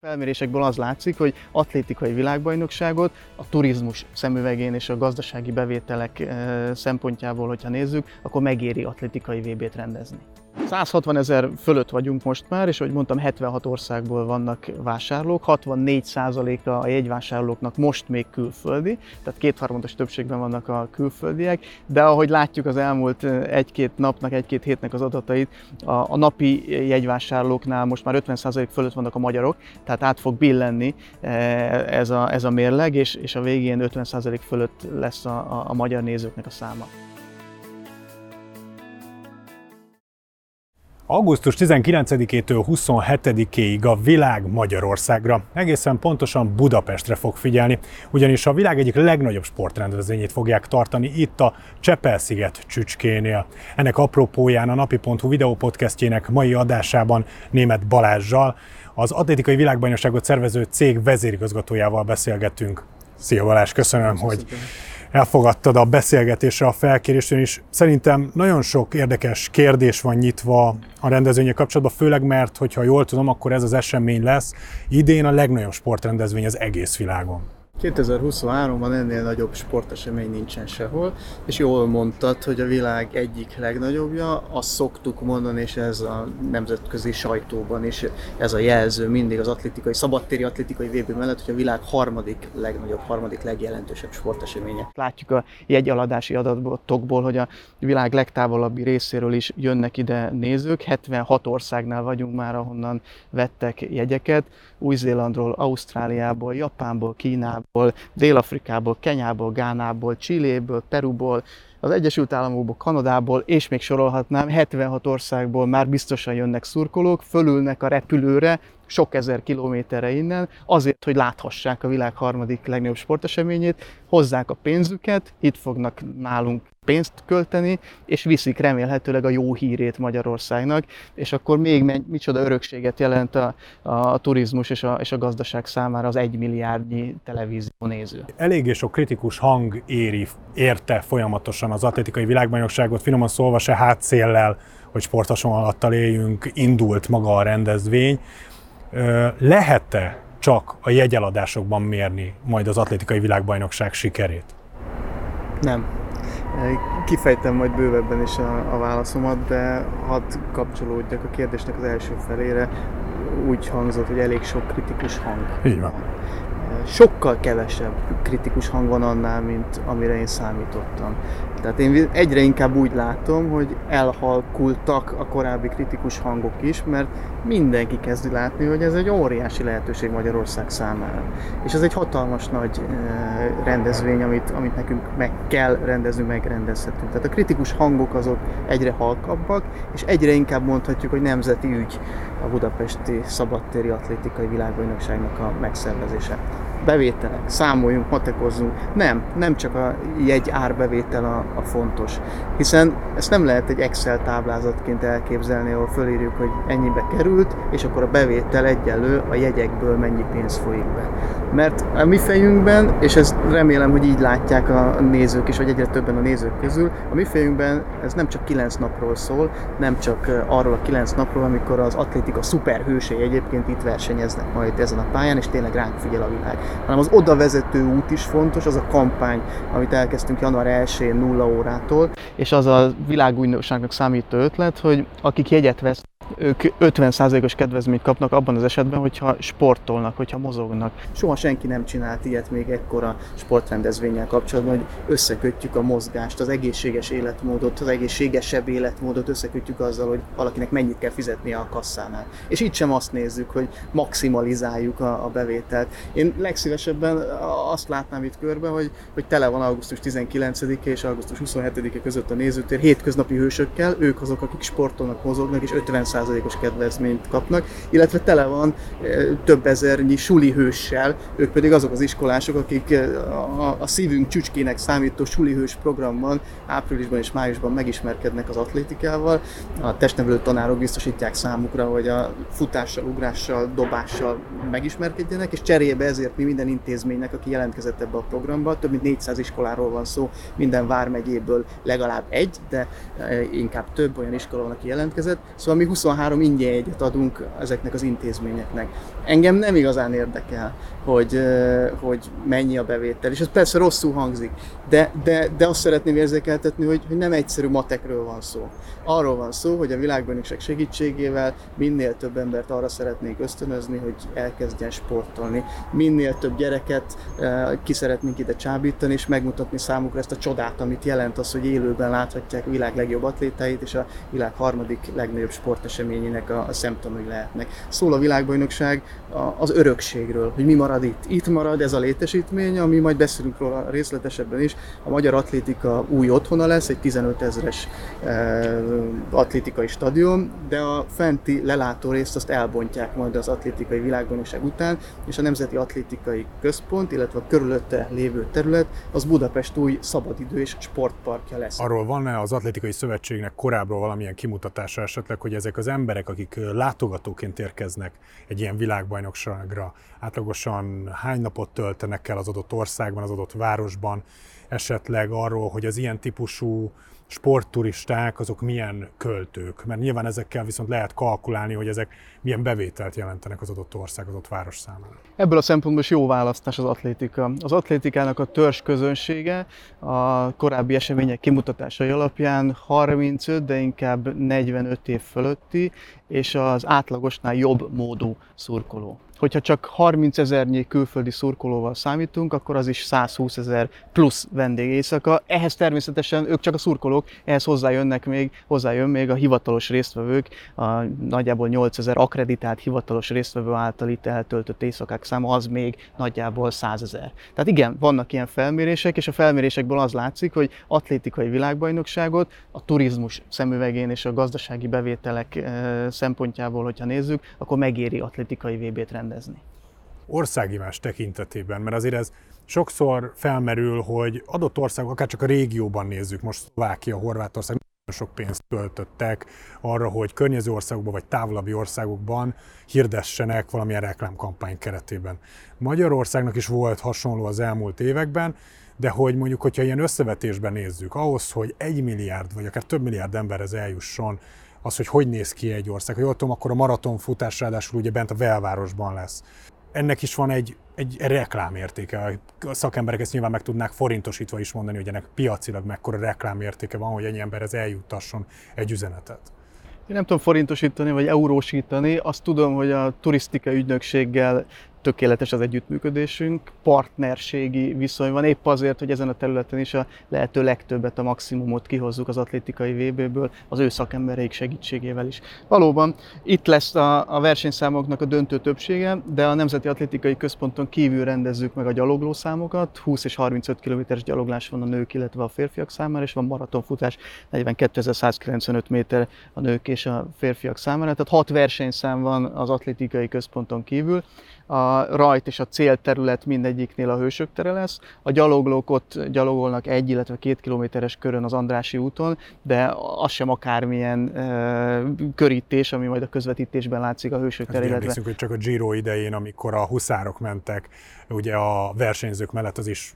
Felmérésekből az látszik, hogy atlétikai világbajnokságot a turizmus szemüvegén és a gazdasági bevételek eh, szempontjából, hogyha nézzük, akkor megéri atlétikai VB-t rendezni. 160 ezer fölött vagyunk most már, és ahogy mondtam, 76 országból vannak vásárlók, 64%-a a jegyvásárlóknak most még külföldi, tehát kétharmados többségben vannak a külföldiek, de ahogy látjuk az elmúlt egy-két napnak, egy-két hétnek az adatait, a, a napi jegyvásárlóknál most már 50% fölött vannak a magyarok, tehát át fog billenni ez a, ez a mérleg, és, és a végén 50% fölött lesz a, a, a magyar nézőknek a száma. Augusztus 19-től 27-ig a világ Magyarországra, egészen pontosan Budapestre fog figyelni, ugyanis a világ egyik legnagyobb sportrendezvényét fogják tartani itt a Csepel-sziget csücskénél. Ennek apropóján a napi.hu videópodcastjének mai adásában német Balázsjal, az atlétikai világbajnokságot szervező cég vezérigazgatójával beszélgetünk. Szia Balázs, köszönöm, Köszönöm. hogy elfogadtad a beszélgetésre a felkérést, és szerintem nagyon sok érdekes kérdés van nyitva a rendezvények kapcsolatban, főleg mert, hogyha jól tudom, akkor ez az esemény lesz idén a legnagyobb sportrendezvény az egész világon. 2023-ban ennél nagyobb sportesemény nincsen sehol, és jól mondtad, hogy a világ egyik legnagyobbja, azt szoktuk mondani, és ez a nemzetközi sajtóban is, ez a jelző mindig az atlétikai, szabadtéri atlétikai VB mellett, hogy a világ harmadik legnagyobb, harmadik legjelentősebb sporteseménye. Látjuk a jegyaladási adatokból, hogy a világ legtávolabbi részéről is jönnek ide nézők, 76 országnál vagyunk már, ahonnan vettek jegyeket, Új-Zélandról, Ausztráliából, Japánból, Kínából, Dél-Afrikából, Kenyából, Gánából, Csilléből, Peruból, az Egyesült Államokból, Kanadából, és még sorolhatnám, 76 országból már biztosan jönnek szurkolók, fölülnek a repülőre, sok ezer kilométerre innen, azért, hogy láthassák a világ harmadik legnagyobb sporteseményét, hozzák a pénzüket, itt fognak nálunk pénzt költeni, és viszik remélhetőleg a jó hírét Magyarországnak, és akkor még megy, micsoda örökséget jelent a, a turizmus és a, és a gazdaság számára az egy milliárdnyi televízió néző. Eléggé sok kritikus hang éri, érte folyamatosan az atlétikai világbajnokságot, finoman szólva se hátszéllel, hogy sporthasonlattal éljünk, indult maga a rendezvény. Lehet-e csak a jegyeladásokban mérni majd az atlétikai világbajnokság sikerét? Nem. Kifejtem majd bővebben is a, a válaszomat, de hadd kapcsolódjak a kérdésnek az első felére. Úgy hangzott, hogy elég sok kritikus hang. Így van sokkal kevesebb kritikus hang van annál, mint amire én számítottam. Tehát én egyre inkább úgy látom, hogy elhalkultak a korábbi kritikus hangok is, mert mindenki kezdi látni, hogy ez egy óriási lehetőség Magyarország számára. És ez egy hatalmas nagy eh, rendezvény, amit, amit nekünk meg kell rendezni, megrendezhetünk. Tehát a kritikus hangok azok egyre halkabbak, és egyre inkább mondhatjuk, hogy nemzeti ügy a budapesti szabadtéri atlétikai világbajnokságnak a megszervezése bevételek, számoljunk, matekozzunk. Nem, nem csak a jegy árbevétel a, a fontos. Hiszen ezt nem lehet egy Excel táblázatként elképzelni, ahol fölírjuk, hogy ennyibe került, és akkor a bevétel egyenlő a jegyekből mennyi pénz folyik be. Mert a mi fejünkben, és ezt remélem, hogy így látják a nézők is, vagy egyre többen a nézők közül, a mi fejünkben ez nem csak 9 napról szól, nem csak arról a 9 napról, amikor az atlétika szuperhősei egyébként itt versenyeznek majd ezen a pályán, és tényleg ránk figyel a világ hanem az oda vezető út is fontos, az a kampány, amit elkezdtünk január 1-én 0 órától, és az a világújságnak számító ötlet, hogy akik jegyet vesz ők 50%-os kedvezményt kapnak abban az esetben, hogyha sportolnak, hogyha mozognak. Soha senki nem csinált ilyet még ekkora sportrendezvényel kapcsolatban, hogy összekötjük a mozgást, az egészséges életmódot, az egészségesebb életmódot összekötjük azzal, hogy valakinek mennyit kell fizetnie a kasszánál. És itt sem azt nézzük, hogy maximalizáljuk a, a bevételt. Én legszívesebben azt látnám itt körbe, hogy, hogy tele van augusztus 19-e és augusztus 27-e között a nézőtér hétköznapi hősökkel, ők azok, akik sportolnak, mozognak, és 50 százalékos kedvezményt kapnak, illetve tele van eh, több ezernyi suli hőssel, ők pedig azok az iskolások, akik eh, a, szívünk csücskének számító suli hős programban áprilisban és májusban megismerkednek az atlétikával. A testnevelő tanárok biztosítják számukra, hogy a futással, ugrással, dobással megismerkedjenek, és cserébe ezért mi minden intézménynek, aki jelentkezett ebbe a programba, több mint 400 iskoláról van szó, minden vármegyéből legalább egy, de eh, inkább több olyan iskola van, aki jelentkezett. Szóval mi 20 23 ingyen egyet adunk ezeknek az intézményeknek. Engem nem igazán érdekel, hogy, hogy mennyi a bevétel, és ez persze rosszul hangzik, de, de, de azt szeretném érzékeltetni, hogy, hogy nem egyszerű matekről van szó. Arról van szó, hogy a világbajnokság segítségével minél több embert arra szeretnénk ösztönözni, hogy elkezdjen sportolni. Minél több gyereket ki szeretnénk ide csábítani, és megmutatni számukra ezt a csodát, amit jelent az, hogy élőben láthatják a világ legjobb atlétáit, és a világ harmadik legnagyobb sporteseményének a, a szemtanúi lehetnek. Szól a világbajnokság az örökségről, hogy mi marad itt. Itt marad ez a létesítmény, ami majd beszélünk róla részletesebben is. A magyar atlétika új otthona lesz, egy 15 ezeres e, atlétikai stadion, de a fenti lelátó részt azt elbontják majd az atlétikai világbajnokság után, és a Nemzeti Atlétikai Központ, illetve a körülötte lévő terület, az Budapest új szabadidő és sportparkja lesz. Arról van-e az Atlétikai Szövetségnek korábban valamilyen kimutatása esetleg, hogy ezek az emberek, akik látogatóként érkeznek egy ilyen világbajnokságra, átlagosan hány napot töltenek el az adott országban, az adott városban, esetleg arról, hogy az ilyen típusú sportturisták azok milyen költők, mert nyilván ezekkel viszont lehet kalkulálni, hogy ezek milyen bevételt jelentenek az adott ország, az adott város számára. Ebből a szempontból is jó választás az atlétika. Az atlétikának a törzs közönsége a korábbi események kimutatásai alapján 35, de inkább 45 év fölötti, és az átlagosnál jobb módú szurkoló hogyha csak 30 ezernyi külföldi szurkolóval számítunk, akkor az is 120 ezer plusz vendég éjszaka. Ehhez természetesen ők csak a szurkolók, ehhez hozzájönnek még, hozzájön még a hivatalos résztvevők, a nagyjából 8 ezer akreditált hivatalos résztvevő által itt eltöltött éjszakák száma, az még nagyjából 100 ezer. Tehát igen, vannak ilyen felmérések, és a felmérésekből az látszik, hogy atlétikai világbajnokságot a turizmus szemüvegén és a gazdasági bevételek eh, szempontjából, hogyha nézzük, akkor megéri atlétikai VB-t rendezni. Országimás tekintetében, mert azért ez sokszor felmerül, hogy adott országok, akár csak a régióban nézzük, most Szlovákia, Horvátország, sok pénzt töltöttek arra, hogy környező országokban vagy távolabbi országokban hirdessenek valamilyen reklámkampány keretében. Magyarországnak is volt hasonló az elmúlt években, de hogy mondjuk, hogyha ilyen összevetésben nézzük, ahhoz, hogy egy milliárd vagy akár több milliárd emberhez eljusson az, hogy hogy néz ki egy ország. Ha jól tudom, akkor a maratonfutás ráadásul ugye bent a belvárosban lesz. Ennek is van egy, egy reklámértéke. A szakemberek ezt nyilván meg tudnák forintosítva is mondani, hogy ennek piacilag mekkora reklámértéke van, hogy ennyi emberhez eljuttasson egy üzenetet. Én nem tudom forintosítani vagy eurósítani, azt tudom, hogy a turisztikai ügynökséggel tökéletes az együttműködésünk, partnerségi viszony van, épp azért, hogy ezen a területen is a lehető legtöbbet, a maximumot kihozzuk az atlétikai VB-ből, az ő szakembereik segítségével is. Valóban itt lesz a, a versenyszámoknak a döntő többsége, de a Nemzeti Atlétikai Központon kívül rendezzük meg a gyalogló számokat, 20 és 35 km-es gyaloglás van a nők, illetve a férfiak számára, és van maratonfutás 42.195 méter a nők és a férfiak számára, tehát hat versenyszám van az atlétikai központon kívül, a rajt és a célterület mindegyiknél a hősök tere lesz. A gyaloglók ott gyalogolnak egy, illetve két kilométeres körön az Andrási úton, de az sem akármilyen e, körítés, ami majd a közvetítésben látszik a hősök tere. Illetve... hogy csak a Giro idején, amikor a huszárok mentek, ugye a versenyzők mellett az is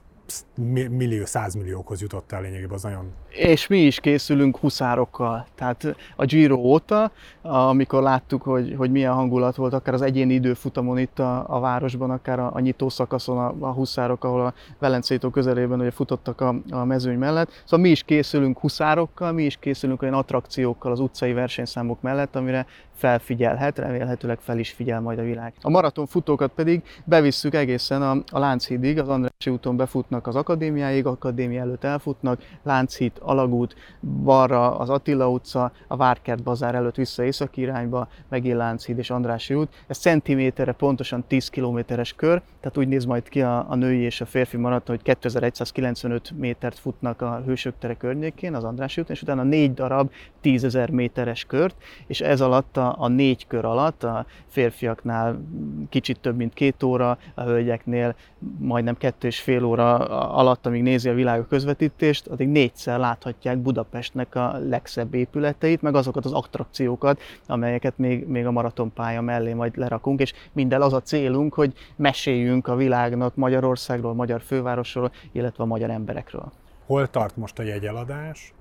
millió, százmilliókhoz jutott el lényegében, az nagyon... És mi is készülünk huszárokkal. Tehát a Giro óta, amikor láttuk, hogy, hogy milyen hangulat volt, akár az egyéni időfutamon itt a, a városban, akár a, a nyitó szakaszon a, a huszárok, ahol a Velencétó közelében ugye futottak a, a mezőny mellett. Szóval mi is készülünk huszárokkal, mi is készülünk olyan attrakciókkal az utcai versenyszámok mellett, amire felfigyelhet, remélhetőleg fel is figyel majd a világ. A maraton futókat pedig bevisszük egészen a, a Lánchídig, az Andrássy úton befutnak az akadémiáig, akadémia előtt elfutnak, Lánchíd, Alagút, balra az Attila utca, a Várkert bazár előtt vissza északi irányba, megint Lánchíd és Andrássy út. Ez centiméterre pontosan 10 kilométeres kör, tehát úgy néz majd ki a, a női és a férfi maraton, hogy 2195 métert futnak a Hősök tere környékén, az Andrássy úton, és utána négy darab 10.000 méteres kört, és ez alatt a, a négy kör alatt, a férfiaknál kicsit több mint két óra, a hölgyeknél majdnem kettő és fél óra alatt, amíg nézi a világ a közvetítést, addig négyszer láthatják Budapestnek a legszebb épületeit, meg azokat az attrakciókat, amelyeket még, még a maratonpálya mellé majd lerakunk, és minden az a célunk, hogy meséljünk a világnak Magyarországról, magyar fővárosról, illetve a magyar emberekről. Hol tart most a jegyeladás,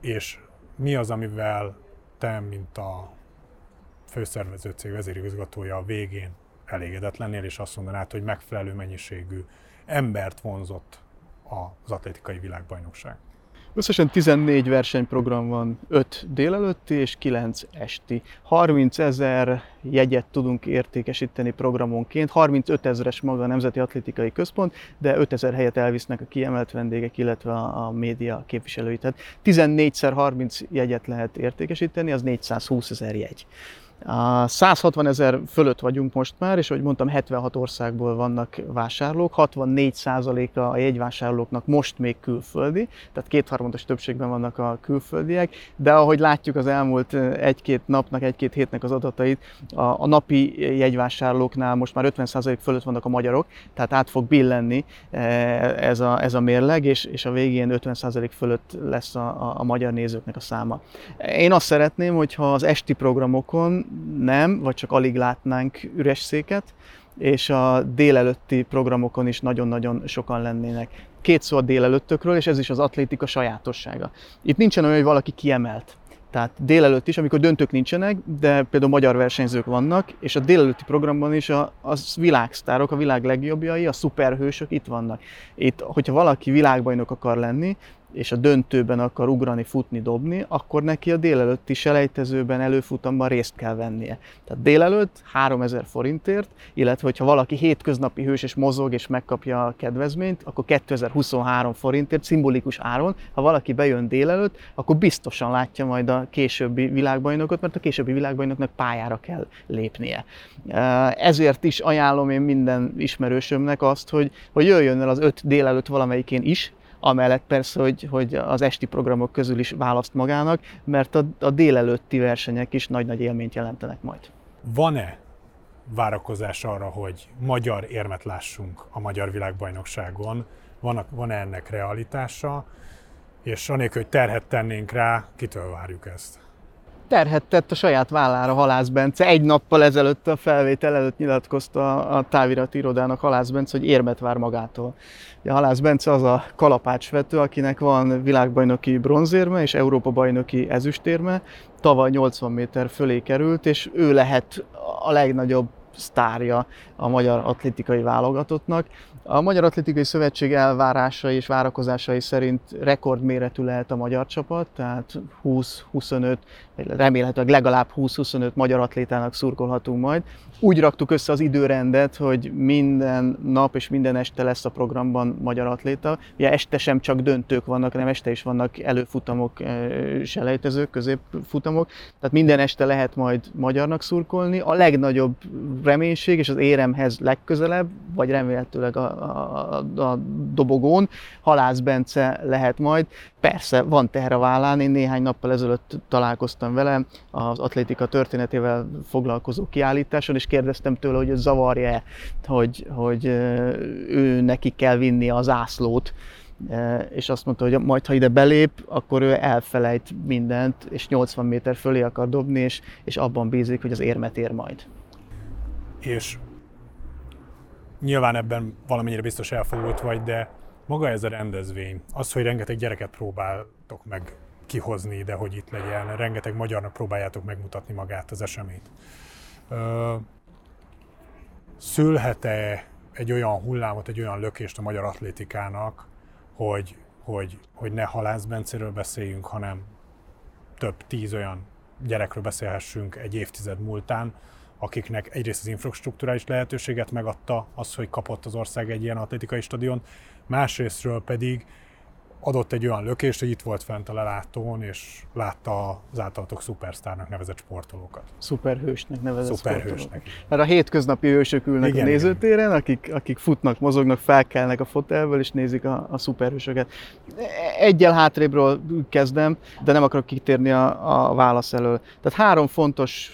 és mi az, amivel te, mint a főszervező cég vezérigazgatója a végén elégedetlennél, és azt mondaná, hogy megfelelő mennyiségű embert vonzott az atlétikai világbajnokság. Összesen 14 versenyprogram van, 5 délelőtti és 9 esti. 30 ezer jegyet tudunk értékesíteni programonként, 35 ezeres maga a Nemzeti Atlétikai Központ, de 5 ezer helyet elvisznek a kiemelt vendégek, illetve a, média képviselői. Tehát 14 30 jegyet lehet értékesíteni, az 420 ezer jegy. A 160 ezer fölött vagyunk most már, és ahogy mondtam, 76 országból vannak vásárlók, 64%-a a jegyvásárlóknak most még külföldi, tehát kétharmados többségben vannak a külföldiek, de ahogy látjuk az elmúlt egy-két napnak, egy-két hétnek az adatait, a, a napi jegyvásárlóknál most már 50% fölött vannak a magyarok, tehát át fog billenni ez a, ez a mérleg, és, és a végén 50% fölött lesz a, a, a magyar nézőknek a száma. Én azt szeretném, hogyha az esti programokon nem, vagy csak alig látnánk üres széket, és a délelőtti programokon is nagyon-nagyon sokan lennének. Két szó a délelőttökről, és ez is az atlétika sajátossága. Itt nincsen olyan, hogy valaki kiemelt. Tehát délelőtt is, amikor döntők nincsenek, de például magyar versenyzők vannak, és a délelőtti programban is a, a világsztárok, a világ legjobbjai, a szuperhősök itt vannak. Itt, hogyha valaki világbajnok akar lenni, és a döntőben akar ugrani, futni, dobni, akkor neki a délelőtti selejtezőben, előfutamban részt kell vennie. Tehát délelőtt 3000 forintért, illetve hogyha valaki hétköznapi hős és mozog és megkapja a kedvezményt, akkor 2023 forintért, szimbolikus áron, ha valaki bejön délelőtt, akkor biztosan látja majd a későbbi világbajnokot, mert a későbbi világbajnoknak pályára kell lépnie. Ezért is ajánlom én minden ismerősömnek azt, hogy, hogy jöjjön el az öt délelőtt valamelyikén is, amellett persze, hogy, hogy az esti programok közül is választ magának, mert a, a délelőtti versenyek is nagy-nagy élményt jelentenek majd. Van-e várakozás arra, hogy magyar érmet lássunk a magyar világbajnokságon? Van, van-e ennek realitása? És anélkül, hogy terhet tennénk rá, kitől várjuk ezt? Terhet tett a saját vállára Halász Bence. Egy nappal ezelőtt a felvétel előtt nyilatkozta a távirati irodának Halász Bence, hogy érmet vár magától. A Halász Bence az a kalapácsvető, akinek van világbajnoki bronzérme és Európa bajnoki ezüstérme. Tavaly 80 méter fölé került, és ő lehet a legnagyobb sztárja a magyar atlétikai válogatottnak. A Magyar Atlétikai Szövetség elvárásai és várakozásai szerint rekordméretű lehet a magyar csapat, tehát 20-25, remélhetőleg legalább 20-25 magyar atlétának szurkolhatunk majd. Úgy raktuk össze az időrendet, hogy minden nap és minden este lesz a programban magyar atléta. Ugye este sem csak döntők vannak, hanem este is vannak előfutamok, eh, selejtezők, középfutamok. Tehát minden este lehet majd magyarnak szurkolni. A legnagyobb reménység és az éremhez legközelebb, vagy remélhetőleg a, a, a dobogón Halász Bence lehet majd. Persze, van teher a vállán, én néhány nappal ezelőtt találkoztam vele az atlétika történetével foglalkozó kiállításon, és kérdeztem tőle, hogy zavarja-e, hogy, hogy ő neki kell vinni az ászlót, és azt mondta, hogy majd ha ide belép, akkor ő elfelejt mindent, és 80 méter fölé akar dobni, és, és abban bízik, hogy az érmet ér majd. És nyilván ebben valamennyire biztos elfogult vagy, de maga ez a rendezvény, az, hogy rengeteg gyereket próbáltok meg kihozni ide, hogy itt legyen, rengeteg magyarnak próbáljátok megmutatni magát az eseményt. Szülhet-e egy olyan hullámot, egy olyan lökést a magyar atlétikának, hogy, hogy, hogy ne Halász Bencéről beszéljünk, hanem több tíz olyan gyerekről beszélhessünk egy évtized múltán, akiknek egyrészt az infrastruktúrális lehetőséget megadta az, hogy kapott az ország egy ilyen atlétikai stadion, másrésztről pedig adott egy olyan lökést, hogy itt volt fent a lelátón, és látta az általatok szupersztárnak nevezett sportolókat. Szuperhősnek nevezett Szuperhősnek. Sportolók. Mert a hétköznapi hősök ülnek igen, a nézőtéren, akik, akik futnak, mozognak, felkelnek a fotelből, és nézik a, a szuperhősöket. Egyel hátrébről kezdem, de nem akarok kitérni a, a válasz elől. Tehát három fontos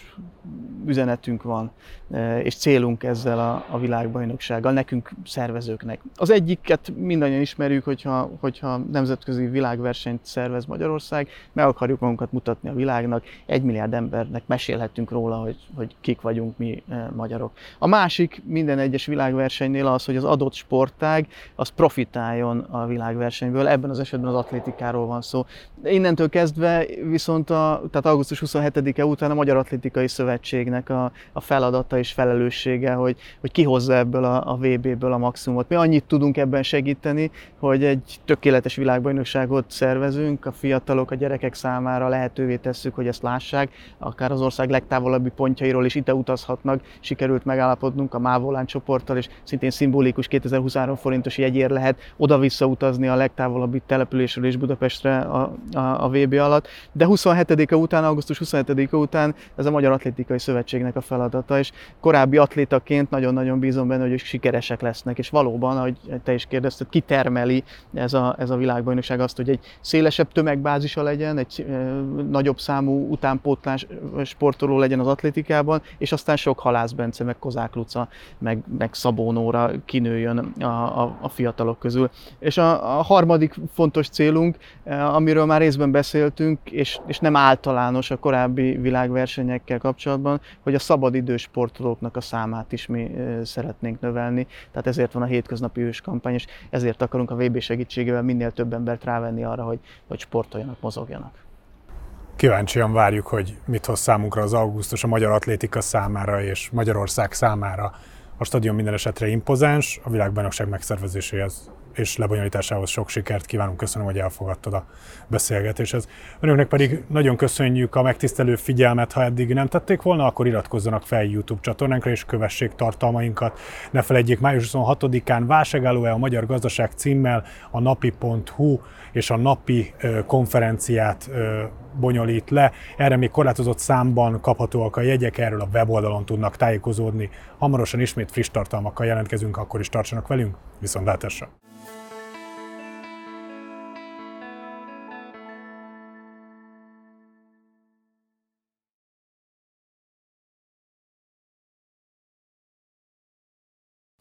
üzenetünk van, e, és célunk ezzel a, a világbajnoksággal, nekünk szervezőknek. Az egyiket mindannyian ismerjük, hogyha, hogyha nemzetközi világversenyt szervez Magyarország, meg akarjuk magunkat mutatni a világnak, egy milliárd embernek mesélhetünk róla, hogy, hogy kik vagyunk mi e, magyarok. A másik minden egyes világversenynél az, hogy az adott sportág az profitáljon a világversenyből, ebben az esetben az atlétikáról van szó. Innentől kezdve viszont a, tehát augusztus 27-e után a Magyar Atlétikai Szövetség szövetségnek a, a feladata és felelőssége, hogy, hogy kihozza ebből a, a VB-ből a maximumot. Mi annyit tudunk ebben segíteni, hogy egy tökéletes világbajnokságot szervezünk, a fiatalok, a gyerekek számára lehetővé tesszük, hogy ezt lássák, akár az ország legtávolabbi pontjairól is ide utazhatnak. Sikerült megállapodnunk a Mávolán csoporttal, és szintén szimbolikus 2023 forintos jegyér lehet oda-vissza utazni a legtávolabbi településről és Budapestre a, a, a VB alatt. De 27-e után, augusztus 27-e után ez a Magyar Atlétikai Szövetségnek a feladata, és korábbi atlétaként nagyon-nagyon bízom benne, hogy sikeresek lesznek, és valóban, ahogy te is kérdezted, kitermeli ez a, ez a világbajnokság azt, hogy egy szélesebb tömegbázisa legyen, egy e, nagyobb számú utánpótlás sportoló legyen az atlétikában, és aztán sok Halász Bence, meg Kozák Luca, meg, meg Szabó Nóra kinőjön a, a, a fiatalok közül. És a, a harmadik fontos célunk, amiről már részben beszéltünk, és, és nem általános a korábbi világversenyekkel kapcsolatban, hogy a szabadidős sportolóknak a számát is mi szeretnénk növelni. Tehát ezért van a hétköznapi ős kampány, és ezért akarunk a VB segítségével minél több embert rávenni arra, hogy, hogy sportoljanak, mozogjanak. Kíváncsian várjuk, hogy mit hoz számunkra az augusztus a magyar atlétika számára és Magyarország számára. A stadion minden esetre impozáns, a világbajnokság megszervezéséhez és lebonyolításához sok sikert kívánunk. Köszönöm, hogy elfogadtad a beszélgetéshez. Önöknek pedig nagyon köszönjük a megtisztelő figyelmet, ha eddig nem tették volna, akkor iratkozzanak fel YouTube csatornánkra és kövessék tartalmainkat. Ne felejtjék, május 26-án válságálló-e a Magyar Gazdaság címmel a napi.hu és a napi konferenciát bonyolít le. Erre még korlátozott számban kaphatóak a jegyek, erről a weboldalon tudnak tájékozódni. Hamarosan ismét friss tartalmakkal jelentkezünk, akkor is tartsanak velünk. Viszontlátásra!